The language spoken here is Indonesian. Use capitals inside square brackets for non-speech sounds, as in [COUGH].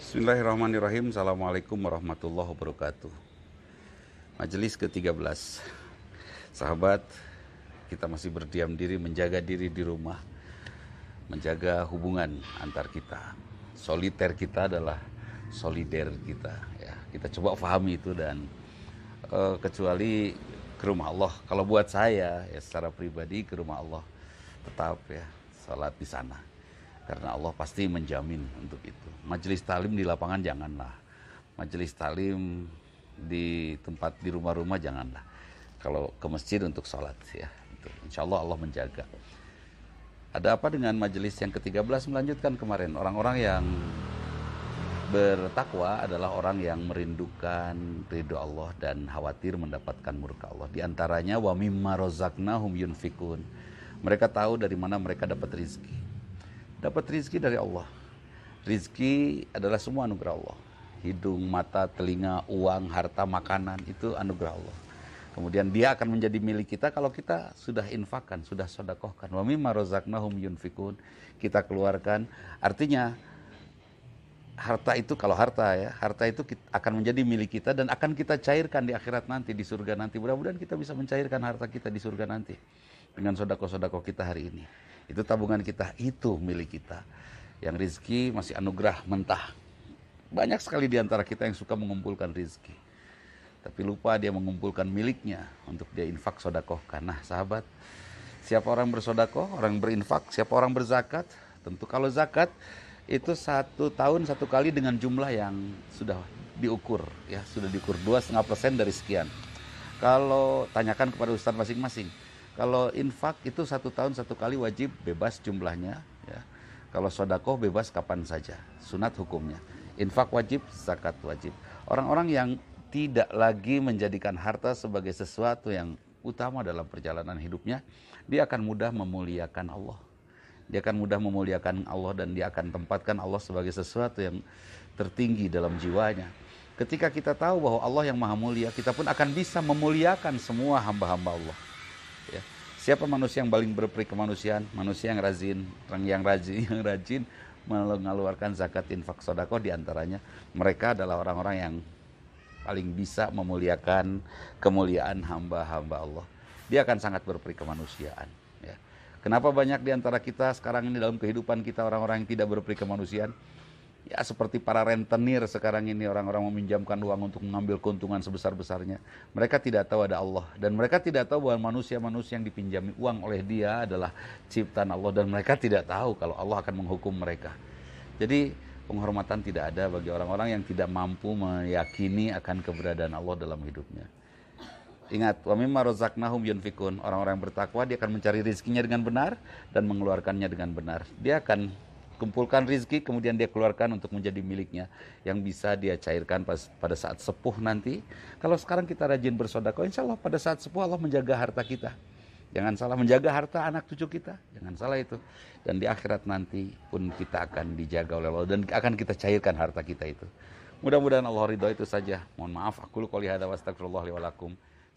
Bismillahirrahmanirrahim. Assalamualaikum warahmatullahi wabarakatuh. Majelis ke-13. Sahabat, kita masih berdiam diri, menjaga diri di rumah. Menjaga hubungan antar kita. Soliter kita adalah solider kita. Ya, kita coba pahami itu dan uh, kecuali ke rumah Allah. Kalau buat saya, ya secara pribadi ke rumah Allah tetap ya salat di sana karena Allah pasti menjamin untuk itu. Majelis talim di lapangan janganlah. Majelis talim di tempat di rumah-rumah janganlah. Kalau ke masjid untuk sholat ya. Insya Allah Allah menjaga. Ada apa dengan majelis yang ke-13 melanjutkan kemarin orang-orang yang bertakwa adalah orang yang merindukan ridho Allah dan khawatir mendapatkan murka Allah. Di antaranya wa mimma rozaknahum yunfikun. Mereka tahu dari mana mereka dapat rizki dapat rizki dari Allah. Rizki adalah semua anugerah Allah. Hidung, mata, telinga, uang, harta, makanan itu anugerah Allah. Kemudian dia akan menjadi milik kita kalau kita sudah infakkan, sudah sodakohkan. Wa mimma rozaknahum yunfikun. Kita keluarkan. Artinya harta itu kalau harta ya, harta itu akan menjadi milik kita dan akan kita cairkan di akhirat nanti di surga nanti. Mudah-mudahan kita bisa mencairkan harta kita di surga nanti dengan sodako-sodako kita hari ini. Itu tabungan kita, itu milik kita. Yang rizki masih anugerah mentah. Banyak sekali di antara kita yang suka mengumpulkan rizki. Tapi lupa dia mengumpulkan miliknya untuk dia infak sodakoh. Karena sahabat, siapa orang bersodakoh, orang berinfak, siapa orang berzakat. Tentu kalau zakat itu satu tahun satu kali dengan jumlah yang sudah diukur ya sudah diukur dua setengah persen dari sekian kalau tanyakan kepada ustadz masing-masing kalau infak itu satu tahun satu kali wajib bebas jumlahnya. Ya. Kalau sodako bebas kapan saja. Sunat hukumnya. Infak wajib, zakat wajib. Orang-orang yang tidak lagi menjadikan harta sebagai sesuatu yang utama dalam perjalanan hidupnya, dia akan mudah memuliakan Allah. Dia akan mudah memuliakan Allah dan dia akan tempatkan Allah sebagai sesuatu yang tertinggi dalam jiwanya. Ketika kita tahu bahwa Allah yang maha mulia, kita pun akan bisa memuliakan semua hamba-hamba Allah. Ya. Siapa manusia yang paling berperi kemanusiaan? Manusia yang rajin, orang yang rajin, [LAUGHS] yang rajin mengeluarkan zakat infak sodako di antaranya mereka adalah orang-orang yang paling bisa memuliakan kemuliaan hamba-hamba Allah. Dia akan sangat berperi kemanusiaan. Ya. Kenapa banyak di antara kita sekarang ini dalam kehidupan kita orang-orang yang tidak berperi kemanusiaan? ya seperti para rentenir sekarang ini orang-orang meminjamkan uang untuk mengambil keuntungan sebesar-besarnya. Mereka tidak tahu ada Allah dan mereka tidak tahu bahwa manusia-manusia yang dipinjami uang oleh dia adalah ciptaan Allah dan mereka tidak tahu kalau Allah akan menghukum mereka. Jadi penghormatan tidak ada bagi orang-orang yang tidak mampu meyakini akan keberadaan Allah dalam hidupnya. Ingat, wa mimma razaqnahum yunfikun. Orang-orang yang bertakwa dia akan mencari rizkinya dengan benar dan mengeluarkannya dengan benar. Dia akan kumpulkan rizki kemudian dia keluarkan untuk menjadi miliknya yang bisa dia cairkan pas, pada saat sepuh nanti. Kalau sekarang kita rajin bersodako insya Allah pada saat sepuh Allah menjaga harta kita. Jangan salah menjaga harta anak cucu kita jangan salah itu. Dan di akhirat nanti pun kita akan dijaga oleh Allah dan akan kita cairkan harta kita itu. Mudah-mudahan Allah ridho itu saja. Mohon maaf aku lu qouli hadza wa astagfirullah